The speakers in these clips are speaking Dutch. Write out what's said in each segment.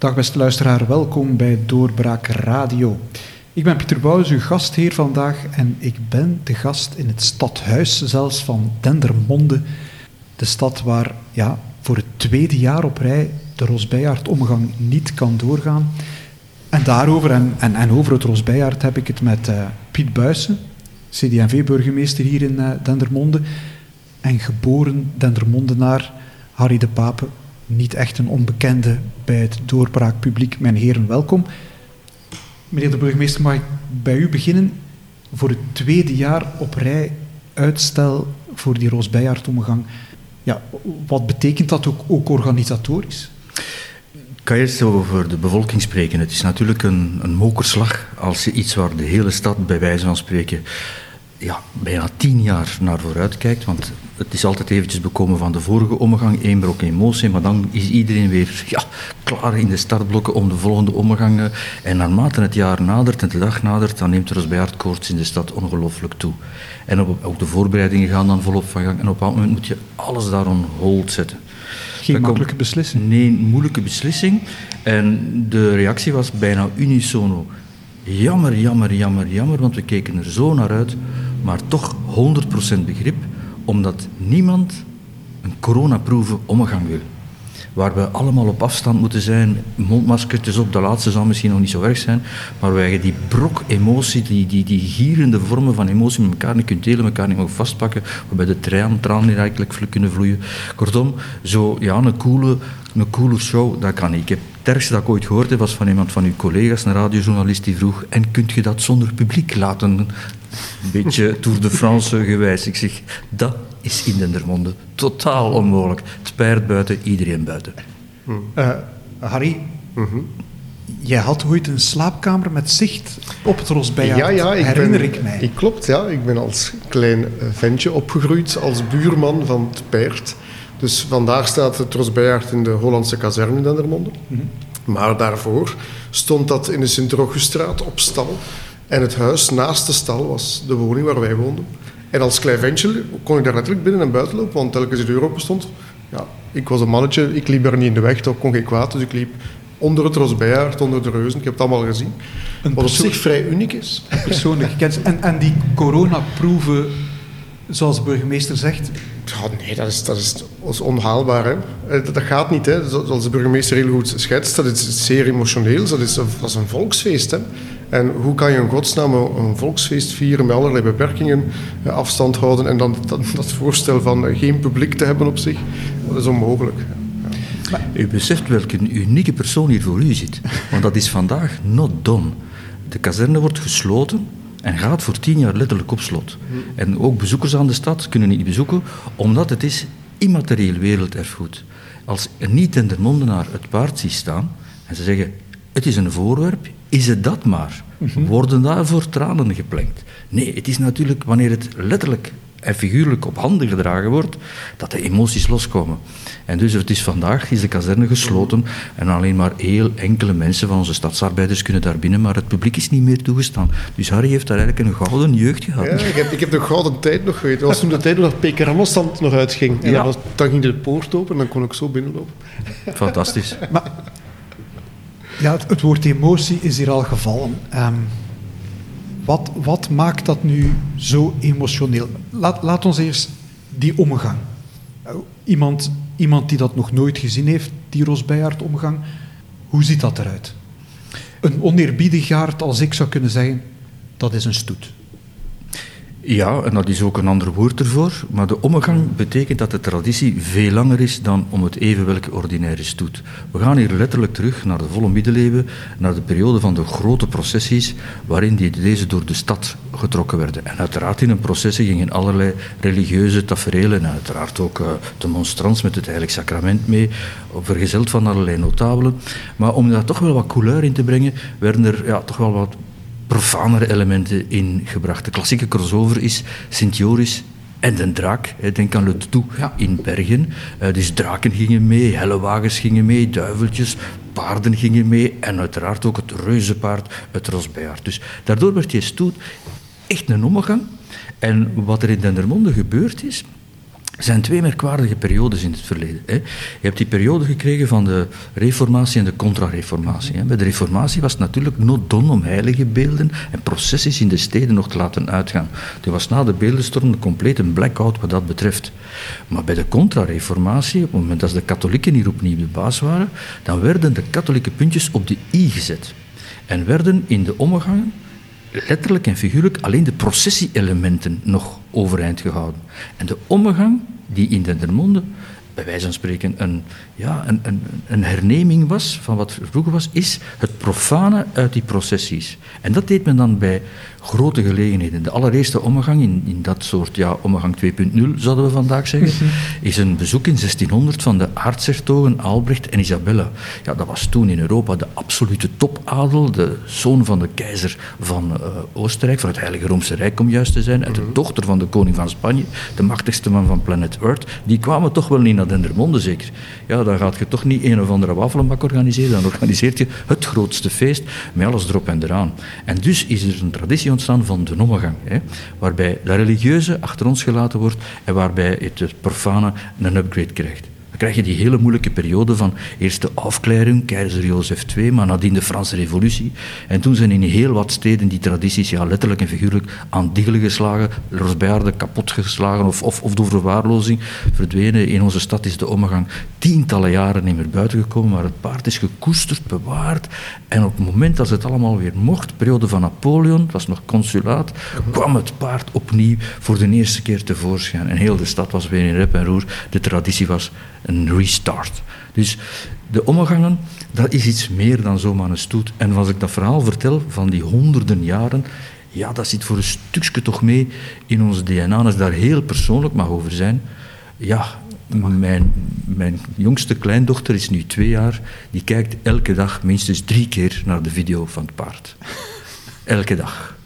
Dag beste luisteraar, welkom bij Doorbraak Radio. Ik ben Pieter Bouwens, uw gastheer vandaag en ik ben de gast in het stadhuis zelfs van Dendermonde. De stad waar ja, voor het tweede jaar op rij de Rosbijaard-omgang niet kan doorgaan. En daarover en, en, en over het Rosbijaard heb ik het met uh, Piet Buijsen, CD&V-burgemeester hier in uh, Dendermonde en geboren Dendermondenaar Harry de Pape, niet echt een onbekende bij het doorbraakpubliek. Mijn heren, welkom. Meneer de burgemeester, mag ik bij u beginnen? Voor het tweede jaar op rij uitstel voor die Roosbijaard-omgang. Ja, wat betekent dat ook, ook organisatorisch? Ik kan eerst over de bevolking spreken. Het is natuurlijk een, een mokerslag als je iets waar de hele stad bij wijze van spreken ja, bijna tien jaar naar vooruit kijkt. Want het is altijd eventjes bekomen van de vorige omgang, één brok emotie, maar dan is iedereen weer ja, klaar in de startblokken om de volgende omgang. En naarmate het jaar nadert en de dag nadert, dan neemt er als koorts in de stad ongelooflijk toe. En ook de voorbereidingen gaan dan volop van gang. En op een moment moet je alles daar on hold zetten. Geen makkelijke beslissing? Nee, moeilijke beslissing. En de reactie was bijna unisono. Jammer, jammer, jammer, jammer, want we keken er zo naar uit maar toch 100% begrip, omdat niemand een coronaproeve omgang wil. Waar we allemaal op afstand moeten zijn, mondmaskertjes op, de laatste zal misschien nog niet zo erg zijn, maar wij die brok emotie, die, die, die gierende vormen van emotie met elkaar niet kunt delen, elkaar niet mogen vastpakken, waarbij de traan, tranen eigenlijk kunnen vloeien. Kortom, zo ja, een coole, een coole show, dat kan niet. Ik het ergste dat ik ooit gehoord heb, was van iemand van uw collega's, een radiojournalist, die vroeg, en kunt je dat zonder publiek laten een beetje Tour de France gewijs. Ik zeg, dat is in Dendermonde totaal onmogelijk. Het spijt buiten, iedereen buiten. Uh, Harry, jij had ooit een slaapkamer met zicht op het Rosbijaard, ja, ja, ik herinner ben, ik mij. Ik, klopt, ja. Ik ben als klein eh, ventje opgegroeid als buurman van het Paard. Dus vandaar staat het Rosbijaard in de Hollandse kazerne in Dendermonde. Mm Maar daarvoor stond dat in de Sint-Rochusstraat op stal. En het huis naast de stal was de woning waar wij woonden. En als klein ventje kon ik daar letterlijk binnen en buiten lopen, want telkens de deur open stond. Ja, ik was een mannetje, ik liep er niet in de weg, dat kon geen kwaad. Dus ik liep onder het Rosbijaard, onder de reuzen. Ik heb het allemaal gezien. Een wat op zich vrij uniek is. Persoonlijk. En, en die coronaproeven, zoals de burgemeester zegt... Ja, nee, dat is, dat is, dat is onhaalbaar. Hè. Eh, dat, dat, gaat niet. Hè. Zoals de burgemeester heel goed schetst, dat is zeer emotioneel. Dat is, dat is een volksfeest. Hè. En hoe kan je in godsnaam een volksfeest vieren met allerlei beperkingen, eh, afstand houden en dan dat, dat voorstel van eh, geen publiek te hebben op zich, dat is onmogelijk. U beseft welke unieke persoon hier voor u zit. Want dat is vandaag not done. De kazerne wordt gesloten en gaat voor tien jaar letterlijk op slot. En ook bezoekers aan de stad kunnen niet bezoeken, omdat het is immaterieel werelderfgoed. Als een niet-Dendermondenaar het paard ziet staan en ze zeggen het is een voorwerp, is het dat maar? Mhm. Worden daarvoor tranen geplengd? Nee, het is natuurlijk wanneer het letterlijk en figuurlijk op handen gedragen wordt, dat de emoties loskomen. En dus het is vandaag is de kazerne gesloten en alleen maar heel enkele mensen van onze stadsarbeiders kunnen daar binnen, maar het publiek is niet meer toegestaan. Dus Harry heeft daar eigenlijk een gouden jeugd gehad. Ja, ik heb, ik heb de gouden tijd nog geweten. Dat was toen de tijd dat Peker nog uitging. En ja. dan ging de poort open en dan kon ik zo binnenlopen. Fantastisch. Maar ja, het, woord emotie is hier al gevallen. Um, wat, wat maakt dat nu zo emotioneel? Laat, laat ons eerst die omgang. Uh, iemand, iemand die dat nog nooit gezien heeft, die Rosbijaard-omgang, hoe ziet dat eruit? Een oneerbiedig als ik zou kunnen zeggen, dat is een stoet. Ja, en dat is ook een ander woord ervoor. Maar de omgang betekent dat de traditie veel langer is dan om het even welke ordinaire stoet. We gaan hier letterlijk terug naar de volle middeleeuwen, naar de periode van de grote processies, waarin die, deze door de stad getrokken werden. En uiteraard in een processie gingen allerlei religieuze tafereelen en uiteraard ook uh, de monstrans met het Heilig Sacrament mee, vergezeld van allerlei notabelen. Maar om daar toch wel wat couleur in te brengen, werden er ja, toch wel wat profanere elementen ingebracht. De klassieke crossover is Sint Joris en de draak. Denk aan Le Doux in Bergen. Uh, dus draken gingen mee, hellewagens gingen mee, duiveltjes, paarden gingen mee en uiteraard ook het reuzenpaard, het Rosbejaard. Dus daardoor werd je stoet echt een omgang. En wat er in Dendermonde gebeurd is, Er zijn twee merkwaardige periodes in het verleden. Hè. Je hebt die periode gekregen van de reformatie en de contra-reformatie. Bij de reformatie was het natuurlijk not done om heilige beelden en processies in de steden nog te laten uitgaan. Er was na de beeldenstorm een complete blackout wat dat betreft. Maar bij de contra-reformatie, op het moment dat de katholieken hier opnieuw de baas waren, dan werden de katholieke puntjes op de i gezet. En werden in de omgangen letterlijk en figuurlijk alleen de processie-elementen nog overeind gehouden. En de omgang die in Dendermonde, bij wijze van spreken, een, ja, een, een, een herneming was van wat vroeger was, is het profane uit die processies. En dat deed men dan bij grote gelegenheden. De allereerste omgang in, in dat soort ja, omgang 2.0, zouden we vandaag zeggen, mhm. is een bezoek in 1600 van de aartshertogen Albrecht en Isabella. Ja, dat was toen in Europa de absolute topadel, de zoon van de keizer van uh, Oostenrijk, van het Heilige Roomse Rijk om juist te zijn, en de mhm. dochter van de koning van Spanje, de machtigste man van planet Earth. Die kwamen toch wel niet naar Dendermonde, zeker. Ja, dan gaat je toch niet een of andere waffelbak organiseren, dan organiseert je het grootste feest met alles erop en eraan. En dus is er een traditie ontstaan van de omgang, waarbij de religieuze achter ons gelaten wordt en waarbij het profane een upgrade krijgt krijg je die hele moeilijke periode van eerst de afkleiring, keizer Jozef II, maar nadien de Franse revolutie. En toen zijn in heel wat steden die tradities ja, letterlijk en figuurlijk aan diggelen geslagen, losbejaarden kapot geslagen of, of, of door verwaarlozing verdwenen. In onze stad is de omgang tientallen jaren niet meer buiten gekomen, maar het paard is gekoesterd, bewaard. En op het moment dat het allemaal weer mocht, periode van Napoleon, het was nog consulaat, kwam het paard opnieuw voor de eerste keer tevoorschijn. En heel de stad was weer in rep en roer. De traditie was een restart. Dus de omgangen, dat is iets meer dan zomaar een stoet. En als ik dat verhaal vertel van die honderden jaren, ja, dat zit voor een stukje toch mee in ons DNA. Als ik daar heel persoonlijk mag over zijn, ja, mijn, mijn jongste kleindochter is nu twee jaar, die kijkt elke dag minstens drie keer naar de video van het paard. Elke dag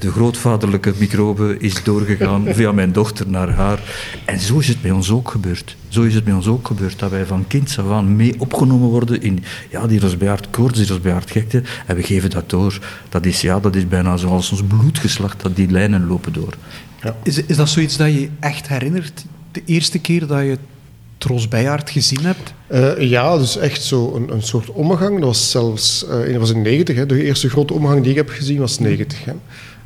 de grootvaderlijke microbe is doorgegaan via mijn dochter naar haar. En zo is het bij ons ook gebeurd. Zo is het bij ons ook gebeurd, dat wij van kind af aan mee opgenomen worden in ja, die Rosbeaard koorts, die Rosbeaard gekte, en we geven dat door. Dat is, ja, dat is bijna zoals ons bloedgeslacht, dat die lijnen lopen door. Ja. Is, is dat zoiets dat je echt herinnert, de eerste keer dat je Tros Bijaard gezien hebt? Uh, ja, dus echt zo een, een soort omgang. Dat was zelfs uh, was in 90. Hè. De eerste grote omgang die ik heb gezien was 90. Hè.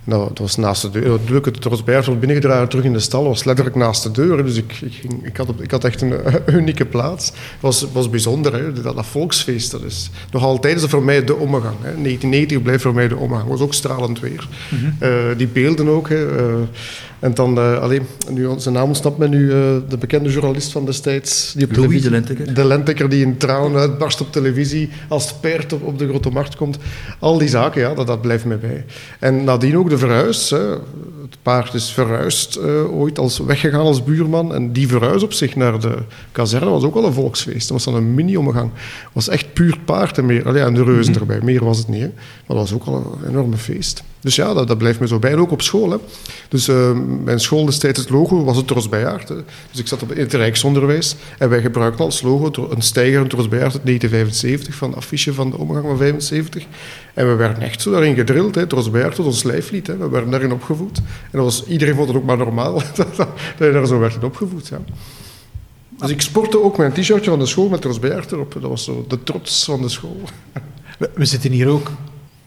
Nou, dat was naast de deur. Het leuke, het was binnengedragen terug in de stal, was letterlijk naast de deur. Dus ik, ik, ging, ik, had, ik had echt een, unieke plaats. Het was, was bijzonder, hè? Dat, dat, volksfeest. Dat is nog altijd is voor mij de omgang. Hè? 1990 blijft voor mij de omgang. Het was ook stralend weer. Mm die beelden ook. Hè? Uh, en dan, uh, alleen, nu, zijn naam ontsnapt me nu, uh, de bekende journalist van destijds. Die op Louis de Lentekker. De Lentekker die in tranen uitbarst op televisie als het paard op, op, de grote markt komt. Al die zaken, ja, dat, dat blijft me bij. En nadien ook de verhuis. Hè. Paard is verhuisd uh, ooit als weggegaan als buurman. En die verhuis op zich naar de kazerne was ook al een volksfeest. Dat was dan een mini-omgang. Het was echt puur paard en, meer, allee, en de reuzen mm -hmm. erbij. Meer was het niet. Hè. Maar dat was ook al een enorme feest. Dus ja, dat, dat blijft me zo bij. En ook op school. Hè. Dus uh, mijn school destijds, het logo, was het Trosbijaard. Dus ik zat op, in het Rijksonderwijs. En wij gebruikten als logo een stijger, een Trosbijaard uit 1975, van affiche van de omgang van 75. En we werden echt zo daarin gedrild. Trosbijaard was ons lijflied. Hè. We werden daarin opgevoed. Dat was, iedereen vond het ook maar normaal dat, je daar zo werd opgevoed. Ja. Dus ik sportte ook mijn t-shirtje van de school met Trosbijaard erop. Dat was zo de trots van de school. We zitten hier ook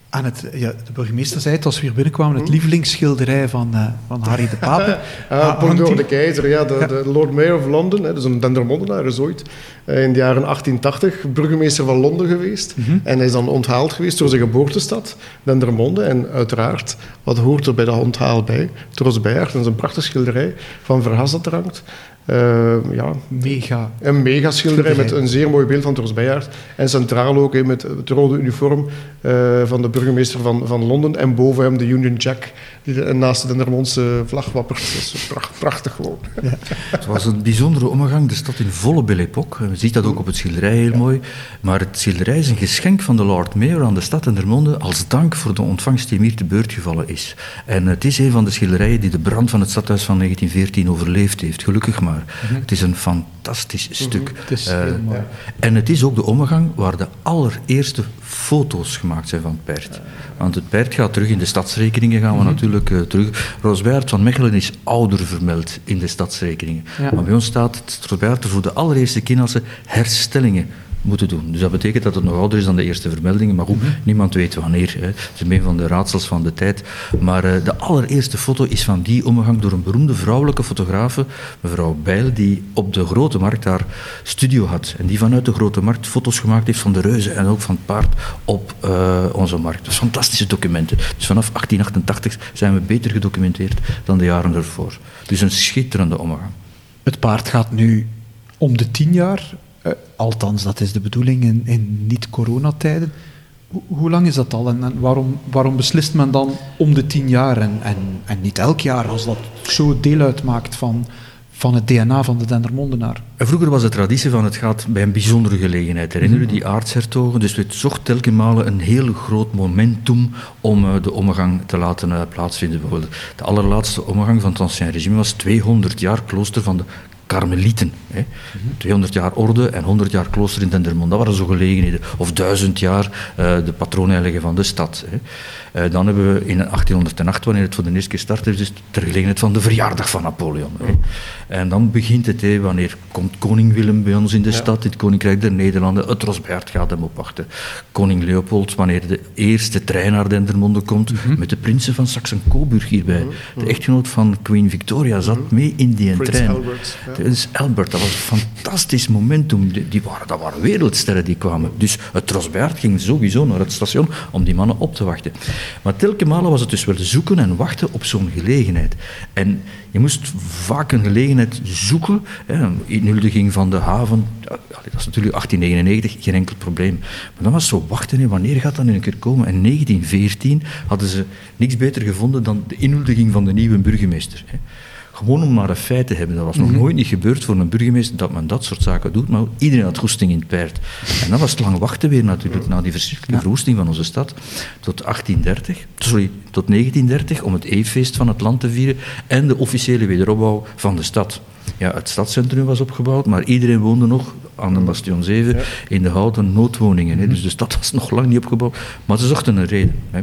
aan het, ja, de burgemeester zei het als we hier binnenkwamen, het hm? lievelingsschilderij van, uh, van Harry de Pape. ah, Bordeaux de Keizer, ja, de, de, Lord Mayor of London, hè, dus een Dendermondenaar is ooit uh, in de jaren 1880 burgemeester van Londen geweest. Mm -hmm. En hij is dan onthaald geweest door zijn geboortestad, Dendermonde. En uiteraard, wat hoort er bij dat onthaal bij? Trosbeert, dat is een prachtig schilderij van Verhas dat er hangt. Uh, ja, mega. Een mega schilderij met een zeer mooi beeld van Tors Bijaard. En centraal ook he, met het rode uniform uh, van de burgemeester van, van Londen. En boven hem de Union Jack, die de, naast de Dendermondse vlag wappert. Dat is pracht, prachtig gewoon. Ja. Het was een bijzondere omgang, de stad in volle Belle Époque. Je ziet dat ook op het schilderij heel ja. mooi. Maar het schilderij is een geschenk van de Lord Mayor aan de stad Dendermonde als dank voor de ontvangst die hem hier te beurt gevallen is. En het is een van de schilderijen die de brand van het stadhuis van 1914 overleefd heeft, gelukkig maar. Maar. Het is een fantastisch stuk. Het is Eh, en het is ook de omgang waar de allereerste foto's gemaakt zijn van het paard. Want het paard gaat terug in de stadsrekeningen, gaan we natuurlijk eh, terug. Roosbeert van Mechelen is ouder vermeld in de stadsrekeningen. Ja. Maar bij ons staat het Roosbeert er voor de allereerste keer als ze herstellingen moeten doen. Dus dat betekent dat het nog ouder is dan de eerste vermeldingen, maar goed, niemand weet wanneer. Hè. Het is een van de raadsels van de tijd. Maar eh, de allereerste foto is van die omgang door een beroemde vrouwelijke fotografe, mevrouw Bijl, die op de Grote Markt haar studio had. En die vanuit de Grote Markt foto's gemaakt heeft van de reuzen en ook van het paard op eh, onze markt. Dus fantastische documenten. Dus vanaf 1888 zijn we beter gedocumenteerd dan de jaren ervoor. Dus een schitterende omgang. Het paard gaat nu om de tien jaar, eh, althans dat is de bedoeling in, in niet-coronatijden. Hoe, hoe lang is dat al en, en waarom, waarom beslist men dan om de tien jaar en, en, en niet elk jaar als dat zo deel uitmaakt van, van het DNA van de Dendermondenaar? En Vroeger was de traditie van het gaat bij een bijzondere gelegenheid. Herinner je die aartshertogen? Dus we zocht telkens malen een heel groot momentum om eh, de omgang te laten eh, plaatsvinden. Bijvoorbeeld de allerlaatste omgang van het Ancien Regime was 200 jaar klooster van de Karmelieten. Hè. 200 jaar orde en 100 jaar klooster in Dendermonde. Dat waren zo gelegenheden. Of 1000 jaar eh, de patroonheilige van de stad. Hè. Eh, dan hebben we in 1808, wanneer het voor de eerste keer startte, dus ter gelegenheid van de verjaardag van Napoleon. Hè. En dan begint het, hè, wanneer komt koning Willem bij ons in de stad, in het Koninkrijk der Nederlanden, het Rosbeert gaat hem opwachten. Koning Leopold, wanneer de eerste trein naar Dendermonde komt, met de prinsen van Saxe-Coburg hierbij. De echtgenoot van Queen Victoria zat mee in die trein. Albert, ja. Prins Albert, dat was een fantastisch momentum. Die, die waren, dat waren wereldsterren die kwamen. Dus het Rosbeert ging sowieso naar het station om die mannen op te wachten. Maar telkens malen was het dus wel zoeken en wachten op zo'n gelegenheid. En je moest vaak een gelegenheid zoeken. Hè, een inhuldiging van de haven, dat is natuurlijk 1899, geen enkel probleem. Maar dan was zo wachten, hè, wanneer gaat dat nu een keer komen? En in 1914 hadden ze niks beter gevonden dan de inhuldiging van de nieuwe burgemeester. Hè. Gewoon om maar een feit te hebben. Dat was nog nooit niet gebeurd voor een burgemeester dat men dat soort zaken doet, maar iedereen had goesting in het paard. En dan was het lang wachten weer natuurlijk, na die verschrikkelijke verwoesting van onze stad, tot 1830, sorry, tot 1930, om het eeffeest van het land te vieren en de officiële wederopbouw van de stad. Ja, het stadscentrum was opgebouwd, maar iedereen woonde nog aan de Bastion 7 in de houten noodwoningen. Hè. Dus de stad was nog lang niet opgebouwd, maar ze zochten een reden. Hè.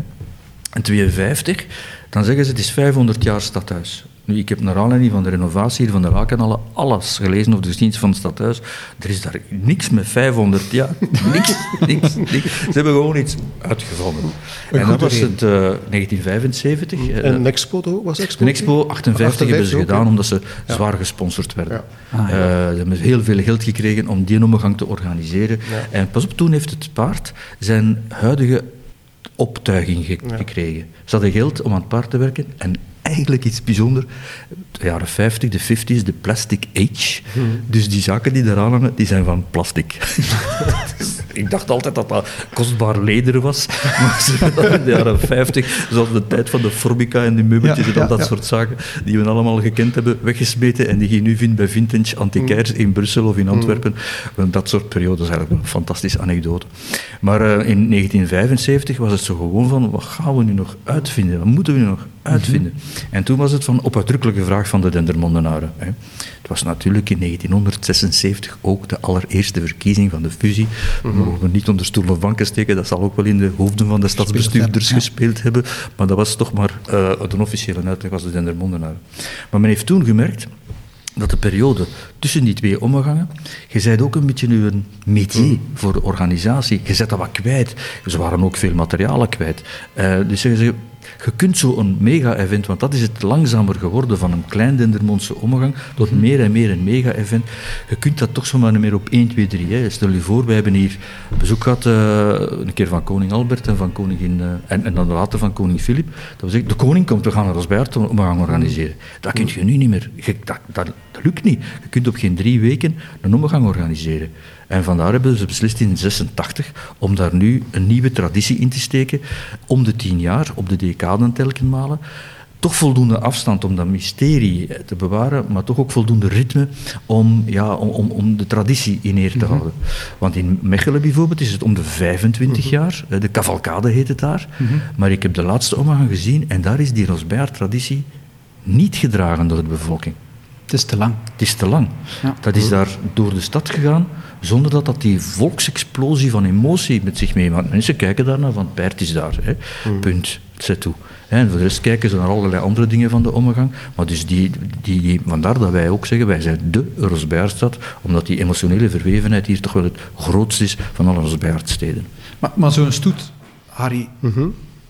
En 52, dan zeggen ze het is 500 jaar stadhuis. Nu, ik heb naar aanleiding van de renovatie hier van de Lakenhallen alles gelezen over de geschiedenis van het stadhuis. Er is daar niks met 500 jaar. Niks, niks, niks. Ze hebben gewoon iets uitgevonden. en dan goede was reden. het eh, 1975. eh, En Expo toch? was Expo? de Expo 58 hebben ze gedaan omdat ze zwaar gesponsord werden. Ja. Ah, ja. Eh, ze hebben heel veel geld gekregen om die omgang te organiseren. En pas op, toen heeft het paard zijn huidige optuiging ge- gekregen. Ze hadden geld om aan het paard te werken en eigenlijk iets bijzonders. De jaren 50, de 50s, de plastic age. Dus die zaken die eraan hangen, die zijn van plastic. Ik dacht altijd dat dat kostbaar leder was. Maar ze dat in de jaren 50, zoals de tijd van de Formica en de meubeltjes Ja, en al dat soort zaken, die we allemaal gekend hebben, weggesmeten en die je nu vindt bij vintage antiquairs in Brussel of in Antwerpen. Wel, Dat soort periodes eigenlijk een fantastische anekdote. Maar eh, in 1975 was het zo gewoon van, wat gaan we nu nog uitvinden? Wat moeten we nu nog uitvinden? En toen was het van op uitdrukkelijke vraag van de Dendermondenaren. Hè. Het was natuurlijk in 1976 ook de allereerste verkiezing van de fusie. We mogen niet onder stoel of banken steken, dat zal ook wel in de hoofden van de stadsbestuurders gespeeld hebben. Maar dat was toch maar eh de officiële uitleg was de Dendermondenaren. Maar men heeft toen gemerkt dat de periode tussen die twee omgangen, je zijt ook een beetje nu een métier voor de organisatie. Je zet dat wat kwijt. Ze waren ook veel materialen kwijt. Eh, dus ze, je kunt zo'n mega-event, want dat is het langzamer geworden van een klein Dendermondse omgang tot meer en meer een mega-event. Je kunt dat toch zomaar niet meer op 1, 2, 3. Hè. Stel je voor, wij hebben hier bezoek gehad, eh, een keer van koning Albert en, van koningin, eh, en, en dan later van koning Filip. Dat we de koning komt, we gaan Rosbeert om omgang organiseren. Dat kun je nu niet meer. Je- dat, dat, dat lukt niet. Je kunt op geen drie weken een omgang organiseren. En vandaar hebben ze beslist in 86 om daar nu een nieuwe traditie in te steken. Om de tien jaar, op de decaden telkenmalen. Toch voldoende afstand om dat mysterie te bewaren, maar toch ook voldoende ritme om, ja, om, om, de traditie in eer te houden. Want in Mechelen bijvoorbeeld is het om de 25 jaar, eh, de cavalcade heet het daar. Maar ik heb de laatste omgang gezien en daar is die Rosbeer-traditie niet gedragen door de bevolking. Het is te lang. Het is te lang. Ja. Dat is daar door de stad gegaan zonder dat dat die volksexplosie van emotie met zich meemaakt. Mensen kijken daarnaar van, Bert is daar. Hè. Punt. Zet toe. En voor de rest kijken ze naar allerlei andere dingen van de omgang. Maar dus die, die, die, vandaar dat wij ook zeggen, wij zijn de Rosbeaardstad, omdat die emotionele verwevenheid hier toch wel het grootste is van alle Rosbeaardsteden. Maar, maar zo'n stoet, Harry,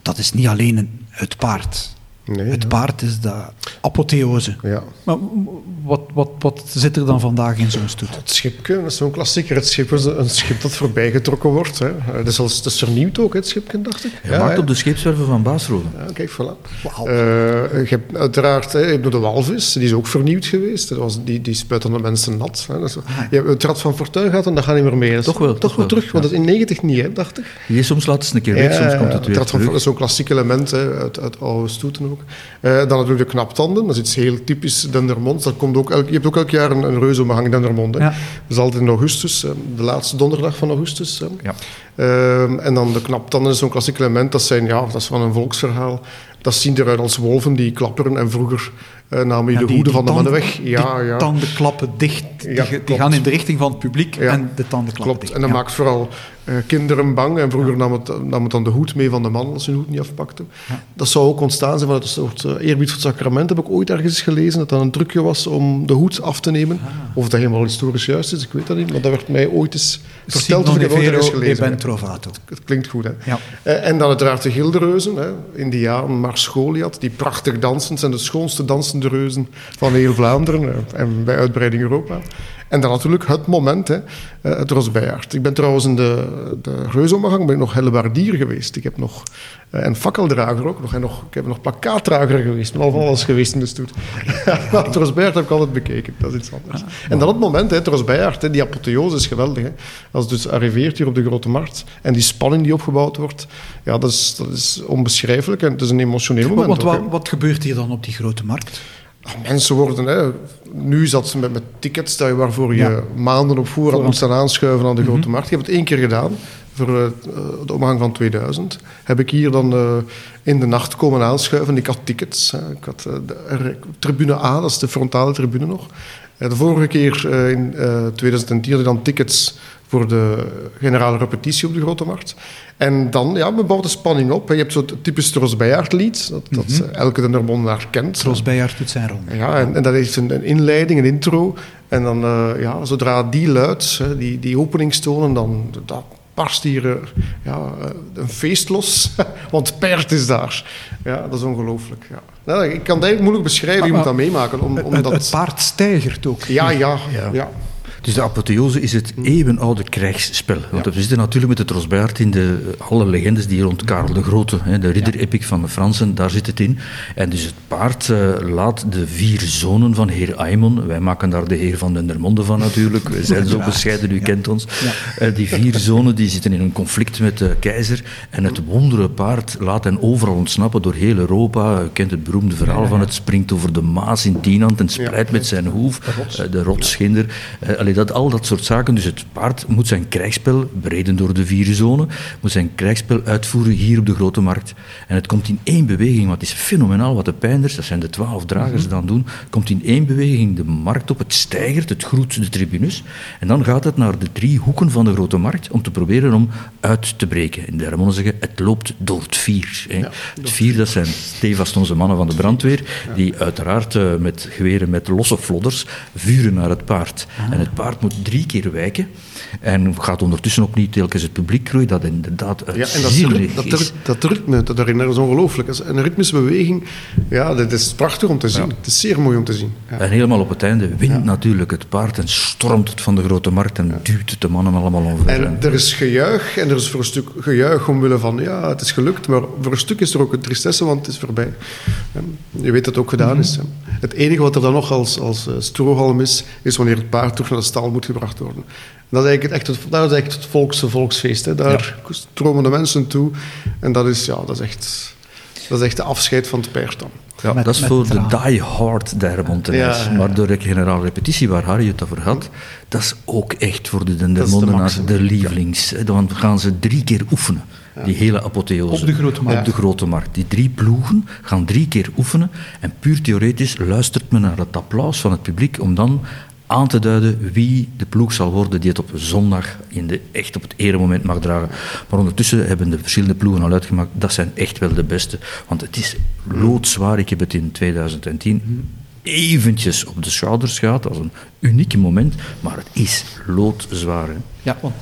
dat is niet alleen een, het paard. Nee, het ja. paard is de apotheose. Ja. Maar wat, wat, wat zit er dan vandaag in zo'n stoet? Het schipje, dat is zo'n klassieker. Het schip is een schip dat voorbijgetrokken wordt. Hè. Eh, Dat, is als, dat is vernieuwd ook, hè, het schipje, dacht ik. Gemaakt op de scheepswerven van Baasrode. Ja, kijk, voilà. Eh, je hebt uiteraard hè, je hebt nog de walvis, die is ook vernieuwd geweest. Dat was, die, die spuiten de mensen nat. Hè. Dat is, je hebt het Rad van Fortuin gehad en dat gaat niet meer mee. Dat Toch wel, Toch toch wel wel, terug, want dat is in 90 niet, hè, dacht ik. Die is soms laat eens een keer weg, soms komt het weer Rad van terug. Fortuin is zo'n klassiek element hè, uit, uit oude stoeten ook. Eh, dan natuurlijk de knaptanden, dat is iets heel typisch Dendermonds. Dat komt ook elk, je hebt ook elk jaar een, een reuzomgang in Dendermond. Hè. Ja. Dat is altijd in augustus, de laatste donderdag van augustus. Hè. Ja. Ehm, en dan de knaptanden is zo'n klassiek element. Dat, zijn, ja, dat is van een volksverhaal. Dat zien eruit als wolven die klapperen. En vroeger eh, namen je Ja, de hoeden die van de mannen weg. Ja, die ja. tanden klappen dicht. Die, Ja, die gaan in de richting van het publiek Ja. en de tanden klappen Klopt. En dat maakt vooral eh, kinderen bang. En vroeger nam, het, nam het dan de hoed mee van de man als ze hun hoed niet afpakte. Dat zou ook ontstaan zijn vanuit een soort eh, eerbied voor het sacrament. Heb ik ooit ergens gelezen dat dat een trucje was om de hoed af te nemen. Ah. Of dat helemaal historisch juist is, ik weet dat niet. Maar dat werd mij ooit eens verteld. Of ik ooit ergens e ben trovato. Het klinkt goed, hè? Eh, en dan uiteraard de gildereuzen. Hè. Indiaan, Mars Goliath, die prachtig dansen. zijn de schoonste dansende reuzen van heel Vlaanderen en bij uitbreiding Europa. En dan natuurlijk het moment, hè, eh, het Rosbejaard. Ik ben trouwens in de, de reuzomgang ben ik nog hellebaardier geweest. Ik heb nog, eh, en fakkeldrager ook nog. En nog, ik heb nog plakkaatdrager geweest. Ik ben al van alles geweest in de stoet. maar het Rosbejaard heb ik altijd bekeken. Dat is iets anders. En dan het moment, hè, het Rosbejaard, hè, die apotheose is geweldig. Hè. Als het dus arriveert hier op de Grote Markt en die spanning die opgebouwd wordt, ja, dat is, dat is onbeschrijfelijk en het is een emotioneel moment. Want wat, wat gebeurt hier dan op die grote markt? Ah, Mensen worden, hè, nu zat ze met, met tickets dat je- waarvoor je Ja. maanden op voorhand moet staan aanschuiven aan de Mhm. grote markt. Ik heb het één keer gedaan, voor eh, de omgang van 2000. Heb ik hier dan eh, in de nacht komen aanschuiven. Ik had tickets. Hè. Ik had eh, de tribune A, dat is de frontale tribune nog. De vorige keer in eh, 2010 had ik dan tickets voor de generale repetitie op de Grote Markt. En dan, ja, bouwt de spanning op. Je hebt zo'n typisch Trosbejaard-lied, dat, dat Mhm. eh, elke kent. Tros doet zijn ronde. Ja, en, en dat heeft een, een inleiding, een intro. En dan, eh, ja, zodra die luidt, die, die openingstonen, dan dat barst hier eh, ja, een feest los. Want Pert is daar. Ja, dat is ongelooflijk. Ja. Nou, ik kan het eigenlijk moeilijk beschrijven, je moet dat meemaken. Om, Het, paard stijgert ook. ja, ja, Ja. ja. Dus de apotheose is het eeuwenoude krijgsspel. Want we zitten natuurlijk met het Rosbeaard in de, alle legendes die rond Karel de Grote, hè, de ridder-epic van de Fransen, daar zit het in. En dus het paard eh, laat de vier zonen van heer Aymon, wij maken daar de heer van Dendermonde van natuurlijk, we zijn zo bescheiden, u kent ons. Eh, die vier zonen die zitten in een conflict met de keizer en het wondere paard laat hen overal ontsnappen door heel Europa. U kent het beroemde verhaal van het springt over de Maas in Tienand en spreidt met zijn hoef, de. Eh, allee, dat, al dat soort zaken. Dus het paard moet zijn krijgsspel, bereden door de vier zonen, moet zijn krijgsspel uitvoeren hier op de Grote Markt. En het komt in één beweging, wat is fenomenaal wat de pijnders, dat zijn de twaalf dragers, dan doen, komt in één beweging de markt op, het stijgert, het groet de tribunes. En dan gaat het naar de drie hoeken van de Grote Markt om te proberen om uit te breken. En de zeggen, het loopt door het vier. Hè. het vier, dat zijn stevast onze mannen van de brandweer, die uiteraard eh, met geweren met losse flodders vuren naar het paard. En het paard moet drie keer wijken en gaat ondertussen ook niet telkens het publiek groeien, dat inderdaad Ja, en dat, dat, is. dat, dat ritme dat is ongelooflijk. Dat is Een ritmische beweging, ja, dat is prachtig om te zien. Het is zeer mooi om te zien. Ja. En helemaal op het einde wint natuurlijk het paard en stormt het van de grote markt en duwt het de mannen allemaal omver. En er is gejuich, en er is voor een stuk gejuich omwille van, ja, het is gelukt, maar voor een stuk is er ook een tristesse, want het is voorbij. Je weet dat het ook gedaan is. hè. Het enige wat er dan nog als, als eh, strohalm is, is wanneer het paard terug naar de stal moet gebracht worden. Dat is eigenlijk het, echt het, dat is eigenlijk het volkse volksfeest. Hè. Daar stromen de mensen toe. En dat is, ja, dat is echt, dat is echt de afscheid van het paard dan. Ja, Met- dat is voor de die-hard Dermontenaars. Ja, ja. Maar de generale repetitie waar Harry het over had, dat is ook echt voor de de Dendermondenaars de, maximum. lievelings. Dan gaan ze drie keer oefenen, die hele apotheose. Op de Grote Markt. Op de Grote Markt. Die drie ploegen gaan drie keer oefenen en puur theoretisch luistert men naar het applaus van het publiek om dan aan te duiden wie de ploeg zal worden die het op zondag in de, echt op het eremoment mag dragen. Maar ondertussen hebben de verschillende ploegen al uitgemaakt, dat zijn echt wel de beste. Want het is loodzwaar, ik heb het in 2010 eventjes op de schouders gehad, is een uniek moment, maar het is loodzwaar. Ja, want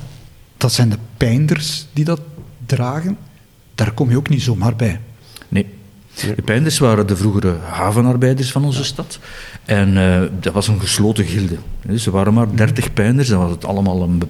dat zijn de pijnders die dat dragen. Daar kom je ook niet zomaar bij. De pijnders waren de vroegere havenarbeiders van onze stad. En eh, dat was een gesloten gilde. Dus Ze waren maar dertig pijnders. Dan was het allemaal een,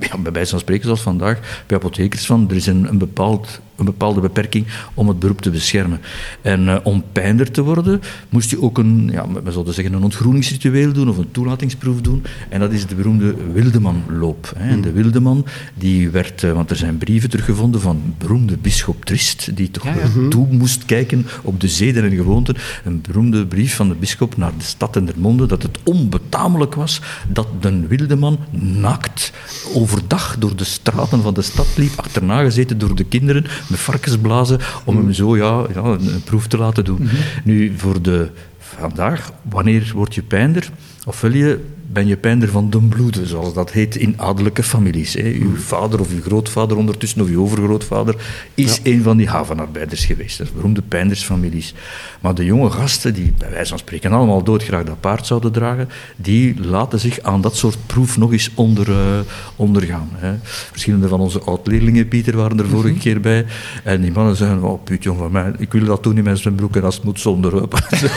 ja, bij wijze van spreken zoals vandaag bij apothekers van. Er is een, een, bepaald, een bepaalde beperking om het beroep te beschermen. En eh, om pijnder te worden moest je ook een, ja, we zouden zeggen, een ontgroeningsritueel doen of een toelatingsproef doen. En dat is de beroemde Wildemanloop. Hè. En de Wildeman, die werd, eh, want er zijn brieven teruggevonden van beroemde bisschop Trist, die toch Ja, ja. wel toe moest kijken op de zeden en gewoonten. Een beroemde brief van de bisschop naar de stad Dendermonde dat het onbetamelijk was dat de wildeman naakt overdag door de straten van de stad liep, achterna gezeten door de kinderen met varkensblazen om hem zo ja, ja, een, een proef te laten doen. Nu, voor de vandaag, wanneer word je pijnder? Ofwel je ben je pijnder van den bloede, zoals dat heet in adellijke families. Hè. Uw vader of uw grootvader ondertussen, of uw overgrootvader, is een van die havenarbeiders geweest. Dat is beroemde pijndersfamilies. Maar de jonge gasten, die bij wijze van spreken allemaal doodgraag dat paard zouden dragen, die laten zich aan dat soort proef nog eens onder, eh, ondergaan. Hè. Verschillende van onze oud-leerlingen, Pieter, waren er vorige keer bij. En die mannen zeiden, oh, Piet, jong van mij, ik wil dat doen in mijn zwembroek en als het moet zonder ze,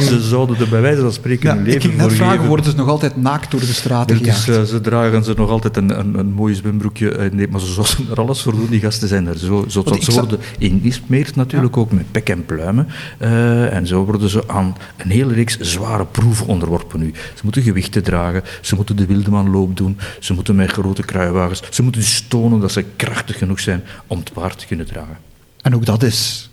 ze zouden er bij wijze van spreken Ja, hun leven voor vragen, worden ze nog altijd naakt door de straten dus, gejaagd? eh, ze dragen ze nog altijd een, een, een mooi zwembroekje. eh, nee, maar ze zouden er alles voor doen. Die gasten zijn er zo. zo ik ze worden ingesmeerd natuurlijk ook met pek en pluimen. Eh, en zo worden ze aan een hele reeks zware proeven onderworpen nu. Ze moeten gewichten dragen. Ze moeten de wildemanloop doen. Ze moeten met grote kruiwagens. Ze moeten dus tonen dat ze krachtig genoeg zijn om het paard te kunnen dragen. En ook dat is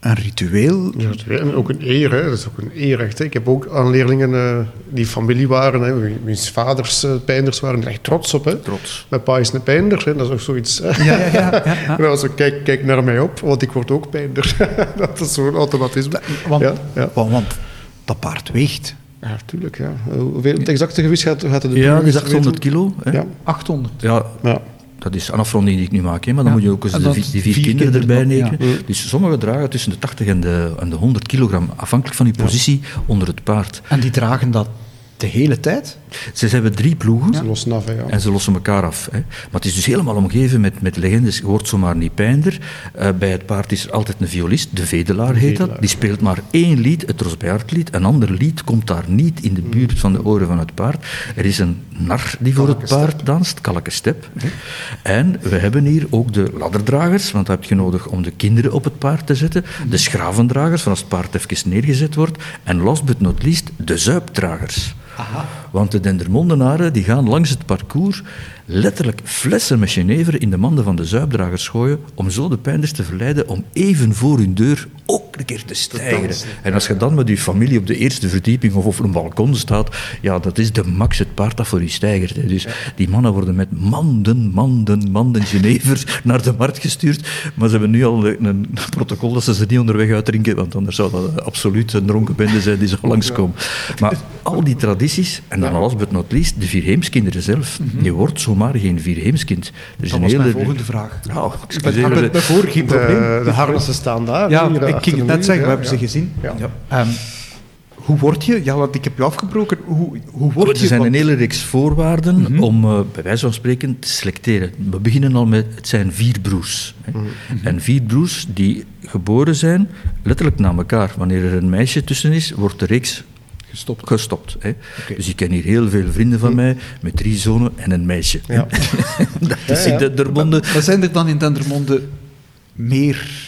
een ritueel. Dat en ook een eer, hè. dat is ook een eerrecht. Hè. Ik heb ook aan leerlingen eh, die familie waren, hè, wie- wiens vaders eh, pijnders waren, er echt trots op. Hè. Trots. Mijn pa is een pijnder, hè. dat is ook zoiets. Ja, ja, ja. ja, ja. En dan was zo, kijk, kijk naar mij op, want ik word ook pijnder. dat is zo'n automatisme. Want, ja, ja. want, want dat paard weegt ja, tuurlijk. Ja. Hoeveel, het exacte gewicht gaat, gaat het de Ja, buren dat is weten? 800 kilo. Hè? Ja, 800. Ja, ja. Dat is een afronding die ik nu maak, hè, maar dan Ja, moet je ook eens en de die vier, vier kinderen erbij rekenen. Dus sommigen dragen tussen de 80 en de, en de 100 kilogram, afhankelijk van je positie onder het paard. En die dragen dat de hele tijd? Ze hebben drie ploegen. Ze lossen af, hè, ja. En ze lossen elkaar af. Hè. Maar het is dus helemaal omgeven met, met legendes. Je hoort zomaar niet pijnder. Eh, bij het paard is er altijd een violist, de vedelaar heet dat. Die speelt maar één lied, het Rosbejaardlied. Een ander lied komt daar niet in de buurt van de oren van het paard. Er is een nar die voor het paard danst, kalkenstep. En we hebben hier ook de ladderdragers, want dat heb je nodig om de kinderen op het paard te zetten. De schravendragers, van als het paard even neergezet wordt. En last but not least, de zuipdragers. Want de Dendermondenaren die gaan langs het parcours letterlijk flessen met Genever in de manden van de zuipdragers gooien om zo de pijnders te verleiden om even voor hun deur ook een keer te stijgen. En als je dan met je familie op de eerste verdieping of op een balkon staat, ja, dat is de max het paard dat voor je stijgert. Dus die mannen worden met manden, manden, manden Genever naar de markt gestuurd. Maar ze hebben nu al een, een protocol dat ze ze niet onderweg uitdrinken, want anders zou dat absoluut een dronken bende zijn die zo langskomen. Maar al die tradities, en dan last but not least, de vierheemskinderen zelf. Je wordt zomaar geen vierheemskind. Er is Dat een was mijn hele... volgende vraag. Nou, Ik excuseer me. bij voor geen probleem. De, de harnassen staan daar. Ja, ik achter ging de het net zeggen, we ja, hebben ja. ze gezien. Ja. Ehm, hoe word je, ja, want ik heb je afgebroken, hoe, hoe word Er je... zijn want- een hele reeks voorwaarden om eh, bij wijze van spreken te selecteren. We beginnen al met, het zijn vier broers. Hè. En vier broers die geboren zijn, letterlijk na elkaar. Wanneer er een meisje tussen is, wordt de reeks Gestopt. gestopt. Hè. Dus ik ken hier heel veel vrienden van mij met drie zonen en een meisje. Ja. Dat is Ja, ja. in Dendermonde. Maar zijn er dan in Dendermonde meer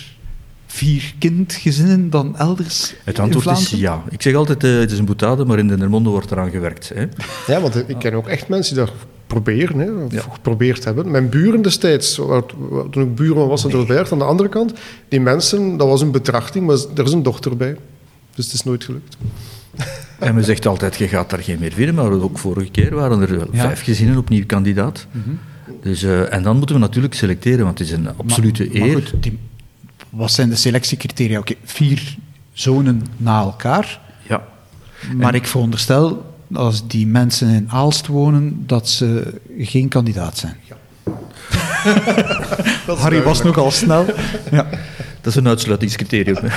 vier-kindgezinnen dan elders Het in antwoord is ja. Ik zeg altijd, eh, het is een boetade, maar in Dendermonde wordt eraan gewerkt. Hè. Ja, want ik ken ook echt mensen die dat proberen, hè, of Ja. geprobeerd hebben. Mijn buren destijds, toen ik buurman was in Delbert, aan de andere kant, die mensen, dat was een betrachting, maar er is een dochter bij. Dus het is nooit gelukt. En men zegt altijd, je gaat daar geen meer vinden, maar ook vorige keer waren er vijf gezinnen opnieuw kandidaat. Mhm. dus, uh, en dan moeten we natuurlijk selecteren, want het is een absolute maar, eer. Maar goed, die, wat zijn de selectiecriteria? Oké, vier zonen na elkaar. Ja. Maar ik veronderstel, als die mensen in Aalst wonen, dat ze geen kandidaat zijn. Ja. Harry was nogal snel. Ja. Dat is een uitsluitingscriterium.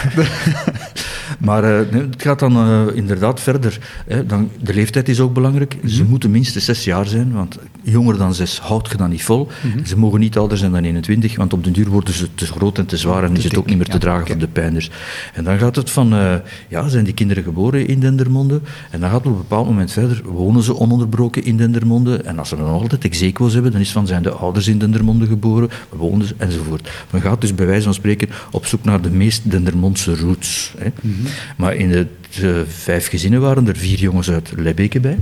maar uh, het gaat dan uh, inderdaad verder. Hè. Dan, de leeftijd is ook belangrijk. Ze mhm. moeten minstens zes jaar zijn, want jonger dan zes houdt je dan niet vol. Mhm. Ze mogen niet ouder zijn dan 21, want op den duur worden ze te groot en te zwaar en is het ook niet meer te dragen voor de pijners. En dan gaat het van, uh, ja, zijn die kinderen geboren in Dendermonde? En dan gaat het op een bepaald moment verder, wonen ze ononderbroken in Dendermonde? En als ze dan nog altijd exequo's hebben, dan is van, zijn de ouders in Dendermonde geboren? Woonden ze? Enzovoort. Men gaat dus bij wijze van spreken op zoek naar de meest Dendermondse roots. Hè. Mhm. Maar in de, vijf gezinnen waren er vier jongens uit Lebbeke bij,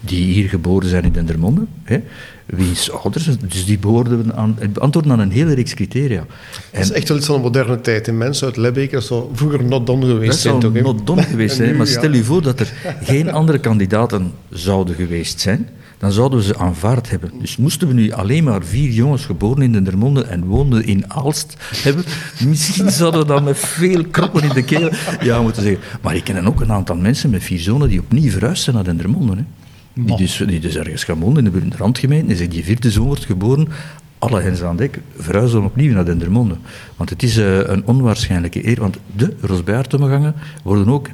die hier geboren zijn in Dendermonde. Hè. Wiens ouders, dus die behoorden aan, antwoorden aan een hele reeks criteria. Het is echt wel iets van een moderne tijd. In mensen uit Lebbeke, dat zou vroeger not done geweest zijn. Dat zou not done geweest zijn, maar stel je voor dat er geen andere kandidaten zouden geweest zijn dan zouden we ze aanvaard hebben. Dus moesten we nu alleen maar vier jongens geboren in Dendermonde en woonden in Aalst hebben, misschien zouden we dan met veel kroppen in de keel ja moeten zeggen. Maar ik ken ook een aantal mensen met vier zonen die opnieuw verhuisd zijn naar Dendermonde. Hè. Die, dus, die dus ergens gaan wonen in de randgemeente. En die vierde zoon wordt geboren, alle hens aan dek, verhuizen opnieuw naar Dendermonde. Want het is uh, een onwaarschijnlijke eer, want de Rosbertomgangen worden ook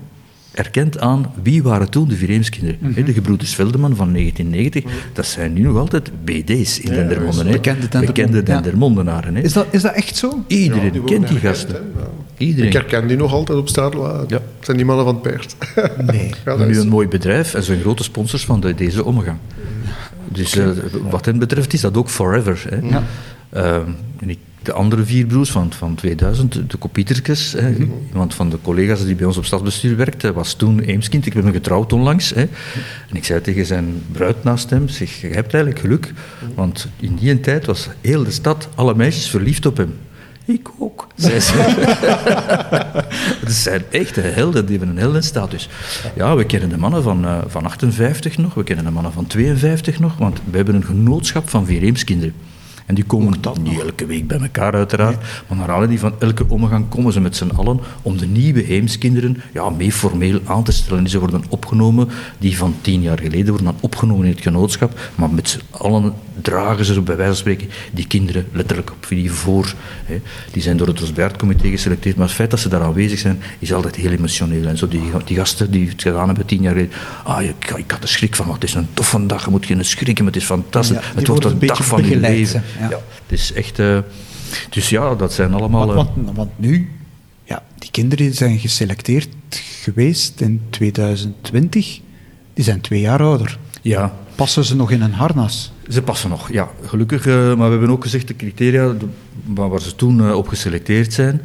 erkend aan wie waren toen de Vireemskinderen. Mm -hmm. De gebroeders Veldeman van 1990, dat zijn nu nog altijd BD's in ja, Dendermonde. Bekende, Dendermondenaren. Is, dat, is dat echt zo? Iedereen ja, kent die gasten. Iedereen. Ik herken die nog altijd op straat. Ja. zijn die mannen van het peert. Nee. ja, nu een mooi bedrijf en zijn grote sponsors van de, deze omgang. Dus uh, wat hen betreft is dat ook forever. Hè. Ja. Uh, en ik de andere vier broers van, van 2000, de kopietertjes. Mm Iemand van de collega's die bij ons op stadsbestuur werkte, was toen Eemskind. Ik ben hem getrouwd onlangs. Hè. En ik zei tegen zijn bruid naast hem, zeg, je hebt eigenlijk geluk. Want in die tijd was heel de stad, alle meisjes verliefd op hem. Ik ook, zei ze. Het zijn echte helden, die hebben een heldenstatus. Ja, we kennen de mannen van, uh, van 58 nog, we kennen de mannen van 52 nog, want we hebben een genootschap van vier Eemskinderen. En die komen dan niet elke week bij elkaar, uiteraard. Maar naar aanleiding van elke omgang komen ze met z'n allen om de nieuwe heemskinderen ja, mee formeel aan te stellen. Ze worden opgenomen, die van tien jaar geleden worden dan opgenomen in het genootschap. Maar met z'n allen dragen ze, bij wijze van spreken, die kinderen letterlijk op wie voor. Hè. Die zijn door het Rosberg-comité geselecteerd. Maar het feit dat ze daar aanwezig zijn, is altijd heel emotioneel. En zo die, die gasten die het gedaan hebben tien jaar geleden. Ah, ik, ik had er schrik van, het is een toffe dag. Je moet geen schrikken, het is fantastisch. het wordt een, dag van je leven. Ja. het is echt... Uh, dus ja, dat zijn allemaal... Want, want, want, nu, ja, die kinderen zijn geselecteerd geweest in 2020. Die zijn twee jaar ouder. Ja. Passen ze nog in een harnas? Ze passen nog, ja. Gelukkig. Uh, maar we hebben ook gezegd, de criteria waar ze toen op geselecteerd zijn,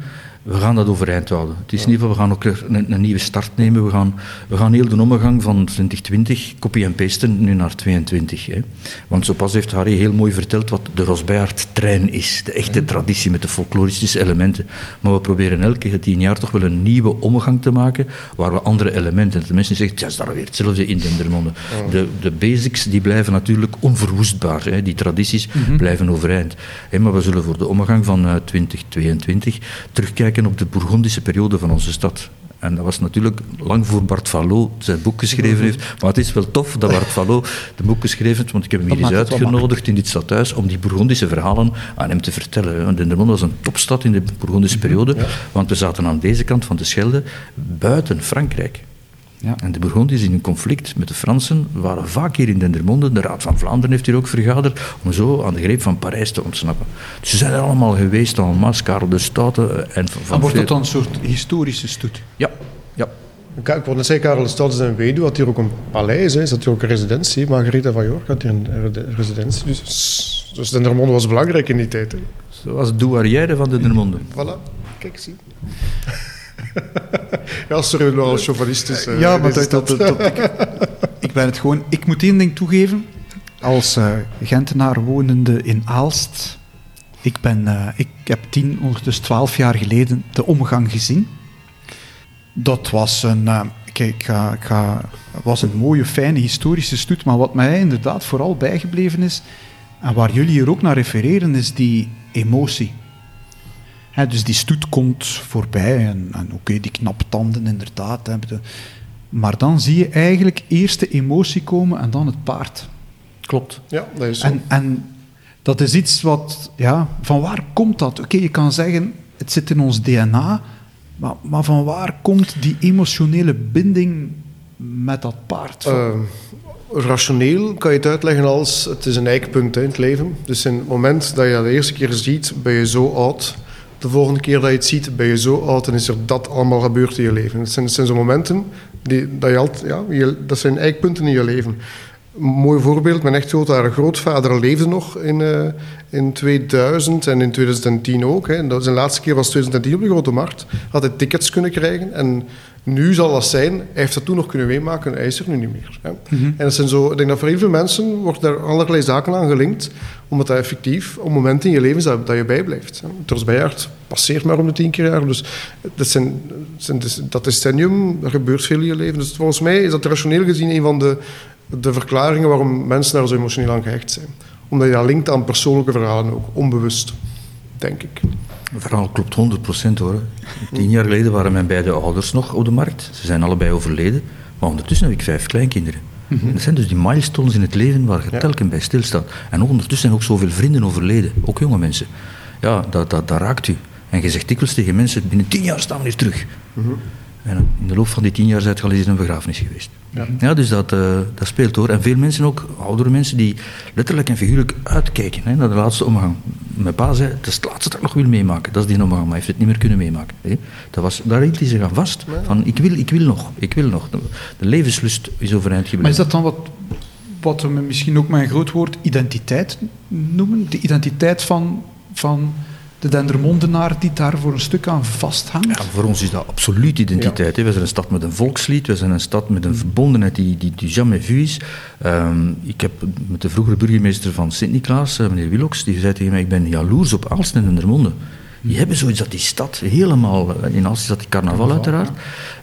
we gaan dat overeind houden. Het is in ieder geval, we gaan ook een, een, nieuwe start nemen. We gaan, we gaan heel de omgang van 2020 copy en pasten nu naar 22. Hè. Want zo pas heeft Harry heel mooi verteld wat de Rosbeaard-trein is. De echte traditie met de folkloristische elementen. Maar we proberen elke tien jaar toch wel een nieuwe omgang te maken waar we andere elementen... De mensen zeggen, ja, is daar weer hetzelfde in Dendermonde. De, de basics die blijven natuurlijk onverwoestbaar. Hè. Die tradities mhm. blijven overeind. Hè, maar we zullen voor de omgang van uh, 2022 terugkijken op de Bourgondische periode van onze stad. En dat was natuurlijk lang voor Bart Fallot zijn boek geschreven heeft. Maar het is wel tof dat Bart Fallot de boek geschreven heeft, want ik heb hem hier eens uitgenodigd in dit stadhuis om die Bourgondische verhalen aan hem te vertellen. Want Dendermonde was een topstad in de Bourgondische mhm. periode, want we zaten aan deze kant van de Schelde buiten Frankrijk. Ja. En de Bourgondiërs in een conflict met de Fransen waren vaak hier in Dendermonde. De Raad van Vlaanderen heeft hier ook vergaderd om zo aan de greep van Parijs te ontsnappen. Dus ze zijn er allemaal geweest, allemaal, Karel de Stoute. En van, van wordt dat dan een soort historische stoet? Ja, ja. Ik wou net zeggen, Karel de Stoute zijn weduwe had hier ook een paleis, hè. zat hier ook een residentie. Margaretha van York had hier een residentie. Dus, dus Dendermonde was belangrijk in die tijd. Hè. Zoals Douarière van Dendermonde. Voilà, kijk, zie. Ja, sorry, wel chauvinistisch. Uh, ja, maar dat, dat, dat, ik, ik, ben het gewoon... Ik moet één ding toegeven. Als uh, Gentenaar wonende in Aalst... Ik, ben, uh, ik heb tien, ondertussen twaalf jaar geleden de omgang gezien. Dat was een, kijk, ik ga, ik ga, was een mooie, fijne historische stoet. Maar wat mij inderdaad vooral bijgebleven is, en waar jullie hier ook naar refereren, is die emotie. Dus die stoet komt voorbij en, en oké, die knaptanden inderdaad. Hè, maar dan zie je eigenlijk eerst de emotie komen en dan het paard. Klopt. Ja, dat is zo. En, en dat is iets wat, ja, van waar komt dat? Oké, je kan zeggen, het zit in ons DNA, maar, maar van waar komt die emotionele binding met dat paard? Uh, rationeel kan je het uitleggen als, het is een eikpunt in het leven. Dus in het moment dat je dat de eerste keer ziet, ben je zo oud. De volgende keer dat je het ziet, ben je zo oud en is er dat allemaal gebeurd in je leven. Het zijn, zijn zo momenten, die, dat, je ja, dat zijn eikpunten in je leven. Een mooi voorbeeld, mijn echtgenoot, haar grootvader leefde nog in, uh, in 2000 en in 2010 ook. Hè. Dat zijn laatste keer was 2010 op de Grote Markt. Had hij tickets kunnen krijgen en nu zal dat zijn, hij heeft dat toen nog kunnen meemaken, hij is er nu niet meer. Hè. Mm -hmm. En dat zijn zo, ik denk dat voor heel veel mensen wordt daar allerlei zaken aan gelinkt, omdat dat effectief op momenten in je leven is dat, dat je bijblijft. Tros Bijaard passeert maar om de tien keer jaar, dus dat, zijn, zijn, dat decennium, dat gebeurt veel in je leven. Dus volgens mij is dat rationeel gezien een van de de verklaringen waarom mensen daar zo emotioneel aan gehecht zijn. Omdat je dat linkt aan persoonlijke verhalen ook, onbewust, denk ik. Het verhaal klopt 100% hoor. Tien jaar geleden waren mijn beide ouders nog op de markt. Ze zijn allebei overleden. Maar ondertussen heb ik vijf kleinkinderen. Mm -hmm. Dat zijn dus die milestones in het leven waar je ja. telkens bij stilstaat. En ondertussen zijn ook zoveel vrienden overleden, ook jonge mensen. Ja, dat, dat, dat raakt u. En je zegt dikwijls tegen mensen, binnen tien jaar staan we hier terug. Mm -hmm. En in de loop van die tien jaar zijn het al eens in een begrafenis geweest. Ja, ja dus dat, uh, dat speelt door. En veel mensen ook, oudere mensen, die letterlijk en figuurlijk uitkijken hè, naar de laatste omgang. Mijn pa zei, het is het laatste dat ik nog wil meemaken. Dat is die omgang, maar hij heeft het niet meer kunnen meemaken. Hè. Dat was, daar hield hij zich aan vast. Van, ik wil, ik wil nog, ik wil nog. De levenslust is overeind gebleven. Maar is dat dan wat, wat we misschien ook met een groot woord identiteit noemen? De identiteit van... van de Dendermondenaar die daar voor een stuk aan vasthangt? Ja, voor ons is dat absoluut identiteit. Ja. We zijn een stad met een volkslied, we zijn een stad met een verbondenheid die, die, die jamais vu is. Um, ik heb met de vroegere burgemeester van Sint-Niklaas, meneer Willox, die zei tegen mij, ik ben jaloers op Aalst en Dendermonde. Die hebben zoiets dat die stad helemaal, in Aalst is dat die carnaval uiteraard,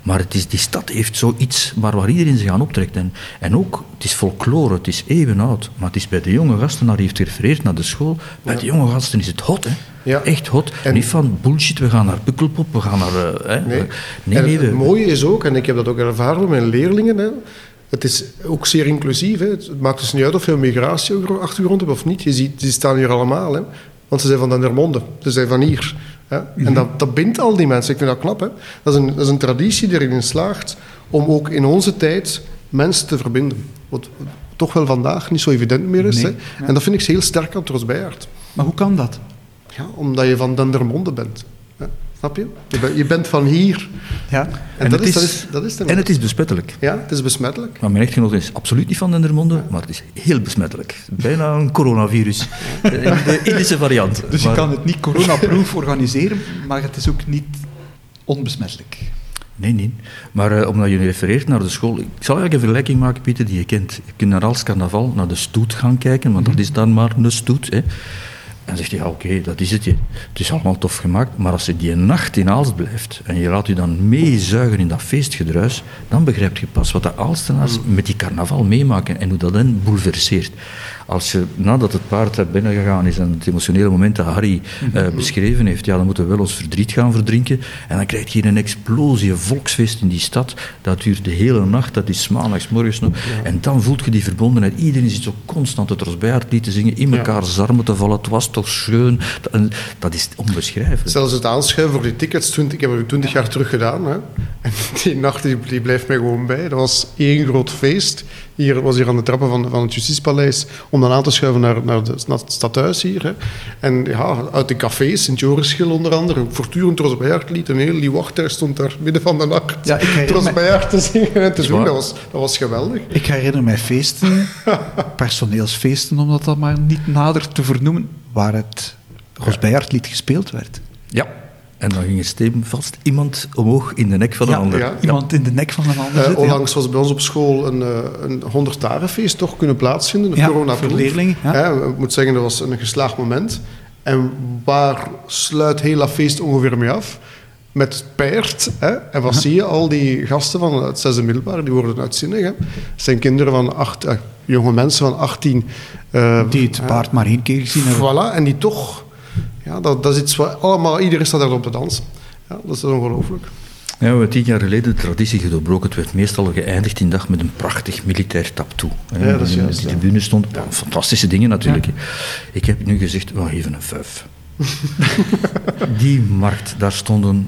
maar het is, die stad heeft zoiets maar waar iedereen zich aan optrekt. En, en ook, het is folklore, het is eeuwenoud, maar het is bij de jonge gasten, naar die heeft gerefereerd naar de school, bij de jonge gasten is het hot, hè. Ja. Echt hot. En niet van bullshit, we gaan naar Pukkelpop, we gaan naar... Uh, hè. Nee, nee, nee het, mooie is ook, en ik heb dat ook ervaren met mijn leerlingen, hè, het is ook zeer inclusief. Hè. Het maakt dus niet uit of je een migratieachtergrond hebt of niet. Je ziet, die staan hier allemaal. Hè. Want ze zijn van Dendermonde, ze zijn van hier. Hè. En dat, dat bindt al die mensen. Ik vind dat knap. Hè. Dat, is een, dat is een traditie die erin slaagt om ook in onze tijd mensen te verbinden. Wat toch wel vandaag niet zo evident meer is. Nee, hè. Ja. En dat vind ik heel sterk aan Tros Bijaard. Maar hoe kan dat? Ja, omdat je van Dendermonde bent. Ja, snap je? Je, ben, je, bent van hier. Ja. En, en, dat, is, dat, is, dat is en het is besmettelijk. Ja, het is besmettelijk. Maar mijn echtgenoot is absoluut niet van Dendermonde, maar het is heel besmettelijk. Bijna een coronavirus. de Indische variant. Dus je kan het niet coronaproof organiseren, maar het is ook niet onbesmettelijk. Nee, nee. Maar uh, omdat je refereert naar de school... Ik zal eigenlijk een vergelijking maken, Pieter, die je kent. Je kunt naar Als Carnaval, naar de stoet gaan kijken, want mm -hmm. dat is dan maar een stoet. Hè. En zegt hij, ja oké, okay, dat is het. Het is allemaal tof gemaakt, maar als je die nacht in Aalst blijft en je laat je dan meezuigen in dat feestgedruis, dan begrijp je pas wat de Aalstenaars mm. met die carnaval meemaken en hoe dat hen bouleverseert. Als je nadat het paard binnengegaan is en het emotionele moment dat Harry uh, beschreven heeft, ja, dan moeten we wel ons verdriet gaan verdrinken. En dan krijg je een explosie, een volksfeest in die stad. Dat duurt de hele nacht, dat is maandags, morgens nog. Ja. En dan voelt je die verbondenheid. Iedereen zit zo constant het Rosbejaard lied te zingen, in elkaar ja. armen te vallen. Het was toch schoon. Dat, is onbeschrijfelijk. Zelfs het aanschuiven voor die tickets, 20, ik heb het 20 jaar terug gedaan. Hè. En die nacht die, die blijft mij gewoon bij. Dat was één groot feest. Hier was hier aan de trappen van, van het Justitiepaleis om dan aan te schuiven naar, naar, de, naar het stadhuis hier. Hè. En ja, uit de cafés, Sint-Jorisschil onder andere, voortdurend Tros Bijaard lied. Een heel die wachter stond daar midden van de nacht. Ja, Tros Bijaard te zingen en te doen. Dat was, dat was geweldig. Ik herinner mij feesten, personeelsfeesten, om dat dan maar niet nader te vernoemen, waar het Ros Bijaard lied gespeeld werd. Ja. En dan ging er vast iemand omhoog in de nek van een ja, ander. Ja, iemand ja. in de nek van een ander. Uh, onlangs was bij ons op school een, uh, een 100-tarenfeest toch kunnen plaatsvinden. Een ja, corona voor leerlingen. Ja. ik moet zeggen, dat was een geslaagd moment. En waar sluit heel dat feest ongeveer mee af? met het paard. Hè? En wat zie je? Al die gasten van het zesde middelbaar, die worden uitzinnig. Hè? Het zijn kinderen van acht, eh, jonge mensen van 18. eh, Die het paard maar één keer gezien hebben. Voilà, en die toch... Ja, dat, dat is iets allemaal... Iedereen staat erop te dansen. Ja, dat is ongelooflijk. Ja, we hebben tien jaar geleden de traditie gedoorbroken. Het werd meestal geëindigd in dag met een prachtig militair taptoe. Ja, dat is juist, De tribune stond, fantastische dingen natuurlijk. Ik heb nu gezegd, we geven een vijf. Die markt, daar stonden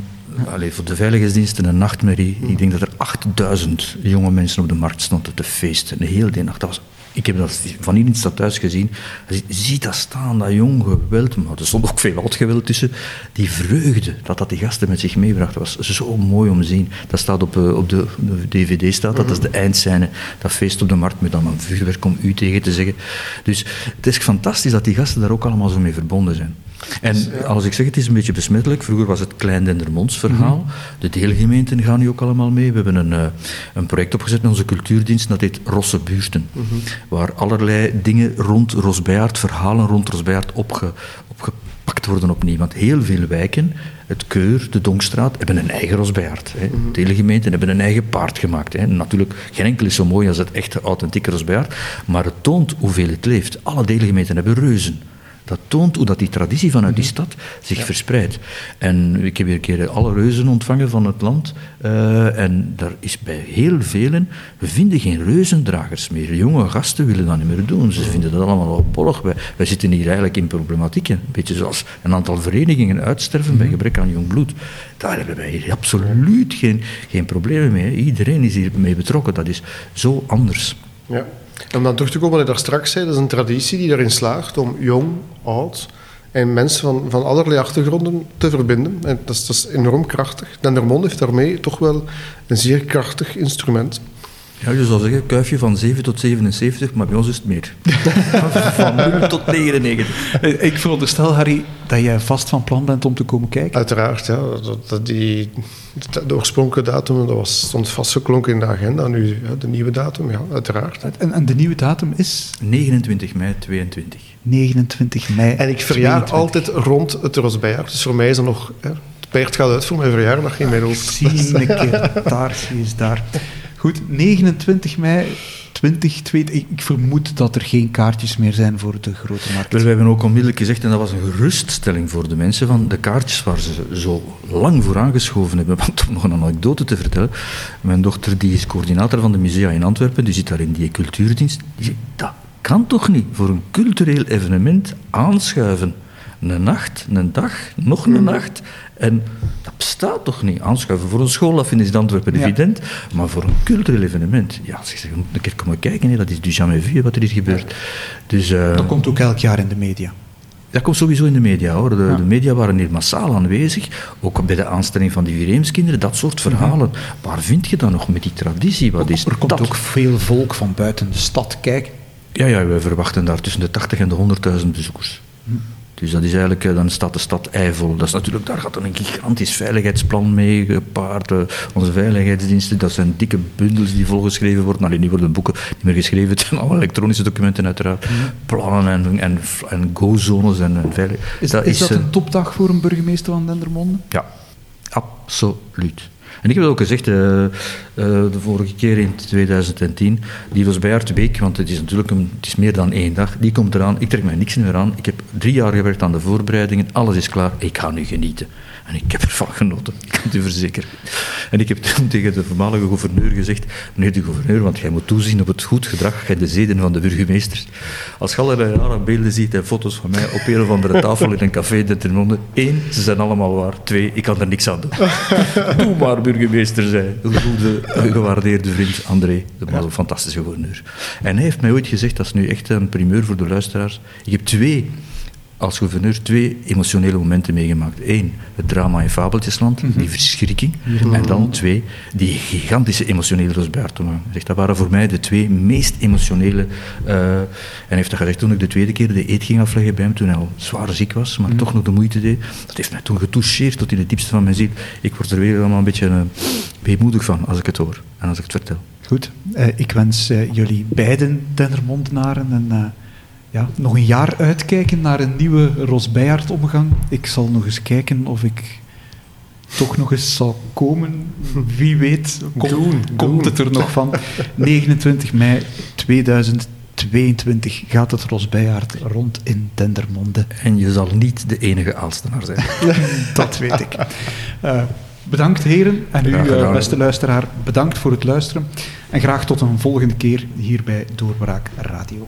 allee, voor de veiligheidsdiensten een nachtmerrie. Ik denk dat er 8000 jonge mensen op de markt stonden te feesten. Een hele nacht. Dat was, ik heb dat van hier in het stadhuis gezien. Je ziet- dat staan, dat jong geweld. Maar er stond ook veel oud geweld tussen. Die vreugde dat dat die gasten met zich meebrachten was zo mooi om te zien. Dat staat op, eh, op de, de DVD, staat dat, dat is de eindscène. Dat feest op de markt met dan een vuurwerk om u tegen te zeggen. Dus het is fantastisch dat die gasten daar ook allemaal zo mee verbonden zijn. En als ik zeg, het is een beetje besmettelijk. Vroeger was het Klein Dendermonds verhaal. De deelgemeenten gaan nu ook allemaal mee. We hebben een, eh, een project opgezet met onze cultuurdienst, dat heet Rosse Buurten. Waar allerlei dingen rond Rosbejaard, verhalen rond Rosbejaard opge, opgepakt worden opnieuw. Want heel veel wijken, het Keur, de Donkstraat, hebben een eigen Rosbejaard. Hè. Deelgemeenten hebben een eigen paard gemaakt. Hè. Natuurlijk, geen enkel is zo mooi als het echte authentieke Rosbejaard, maar het toont hoeveel het leeft. Alle deelgemeenten hebben reuzen. Dat toont hoe dat die traditie vanuit die stad zich verspreidt. En ik heb hier een keer alle reuzen ontvangen van het land. eh, en daar is bij heel velen, we vinden geen reuzendragers meer. Jonge gasten willen dat niet meer doen. Ze vinden dat allemaal wel bollig. Wij, wij zitten hier eigenlijk in problematiek. Een beetje zoals een aantal verenigingen uitsterven bij gebrek aan jong bloed. Daar hebben wij hier absoluut geen, geen problemen mee. Iedereen is hiermee betrokken. Dat is zo anders. Ja. Om dan terug te komen wat je daar straks zei, dat is een traditie die erin slaagt om jong, oud en mensen van, van allerlei achtergronden te verbinden. En dat is, dat is enorm krachtig. Dendermonde heeft daarmee toch wel een zeer krachtig instrument. Ja, je zou zeggen, kuifje van 7 tot 77, maar bij ons is het meer. van 0 tot 99. Eh, Ik veronderstel, Harry, dat jij vast van plan bent om te komen kijken. Uiteraard, ja. Dat, dat die, de oorspronkelijke datum dat was, stond vastgeklonken in de agenda. Nu ja, de nieuwe datum, ja, uiteraard. En, en de nieuwe datum is 29 mei 22. 29 mei. En ik verjaar 22. altijd rond het Rosbejaard. Dus voor mij is dat nog... Hè, het paard gaat uit voor mijn verjaardag in mijn hoofd. Zie een keer, daar, zie eens daar. Goed, 29 mei 2020. Ik, ik vermoed dat er geen kaartjes meer zijn voor de grote markt. Wel, we hebben ook onmiddellijk gezegd, en dat was een geruststelling voor de mensen, van de kaartjes waar ze zo lang voor aangeschoven hebben. Want om nog een anekdote te vertellen, mijn dochter die is coördinator van de musea in Antwerpen, die zit daar in die cultuurdienst, die zegt, dat kan toch niet voor een cultureel evenement aanschuiven. Een nacht, een dag, nog een nacht. En dat bestaat toch niet. Aanschuiven voor een school, dat vinden ze in Antwerpen Ja. evident. Maar voor een cultureel evenement, ja, ze zeggen, een keer komen kijken, hè, dat is du jamais vu wat er hier gebeurt. Dus, eh, Dat komt ook elk jaar in de media. dat komt sowieso in de media hoor. De, de media waren hier massaal aanwezig. Ook bij de aanstelling van die Vireemskinderen, dat soort verhalen. Waar vind je dat nog met die traditie? Wat is er komt dat? ook veel volk van buiten de stad kijken. Ja, ja, wij verwachten daar tussen de 80 en de 100.000 bezoekers. Dus dat is eigenlijk, eh, dan staat de stad eivol. Dat is natuurlijk, daar gaat dan een gigantisch veiligheidsplan mee gepaard. Eh, Onze veiligheidsdiensten, dat zijn dikke bundels die volgeschreven worden. Alleen nu worden boeken niet meer geschreven, het zijn allemaal elektronische documenten uiteraard. Plannen en, en, en go-zones en, en veilig. Is dat, is dat eh, een topdag voor een burgemeester van Dendermonde? ja, absoluut. En ik heb ook gezegd eh, eh, de vorige keer in 2010, die was bij Week, want het is natuurlijk een, het is meer dan één dag, die komt eraan, ik trek mij niks meer aan. Ik heb drie jaar gewerkt aan de voorbereidingen, alles is klaar, ik ga nu genieten. En ik heb ervan genoten, ik kan het u verzekeren. En ik heb toen tegen de voormalige gouverneur gezegd, meneer de gouverneur, want jij moet toezien op het goed gedrag en de zeden van de burgemeesters. Als je allerlei rare beelden ziet en foto's van mij op een of andere tafel in een café in Dendermonde, één, ze zijn allemaal waar. Twee, ik kan er niks aan doen. Doe maar burgemeester, zei de goede, gewaardeerde vriend André, de was een fantastische gouverneur. En hij heeft mij ooit gezegd, dat is nu echt een primeur voor de luisteraars, ik heb twee als gouverneur twee emotionele momenten meegemaakt. Eén, het drama in Fabeltjesland, die verschrikking. En dan twee, die gigantische emotionele zegt, dat waren voor mij de twee meest emotionele... eh, en heeft dat gezegd toen ik de tweede keer de eet ging afleggen bij hem, toen hij al zwaar ziek was, maar toch nog de moeite deed. Dat heeft mij toen getoucheerd tot in het diepste van mijn ziel. Ik word er weer allemaal een beetje uh, weemoedig van als ik het hoor en als ik het vertel. Goed, uh, ik wens uh, jullie beiden Dendermondenaren en uh, ja, nog een jaar uitkijken naar een nieuwe Ros Beijaard-omgang. Ik zal nog eens kijken of ik toch nog eens zal komen. Wie weet, komt, Doen, komt doen. het er nog van. 29 mei 2022 gaat het Rosbijaard rond in Dendermonde. En je zal niet de enige Aalstenaar zijn. Dat weet ik. Eh, bedankt heren en u, eh, beste luisteraar, bedankt voor het luisteren. En graag tot een volgende keer hier bij Doorbraak Radio.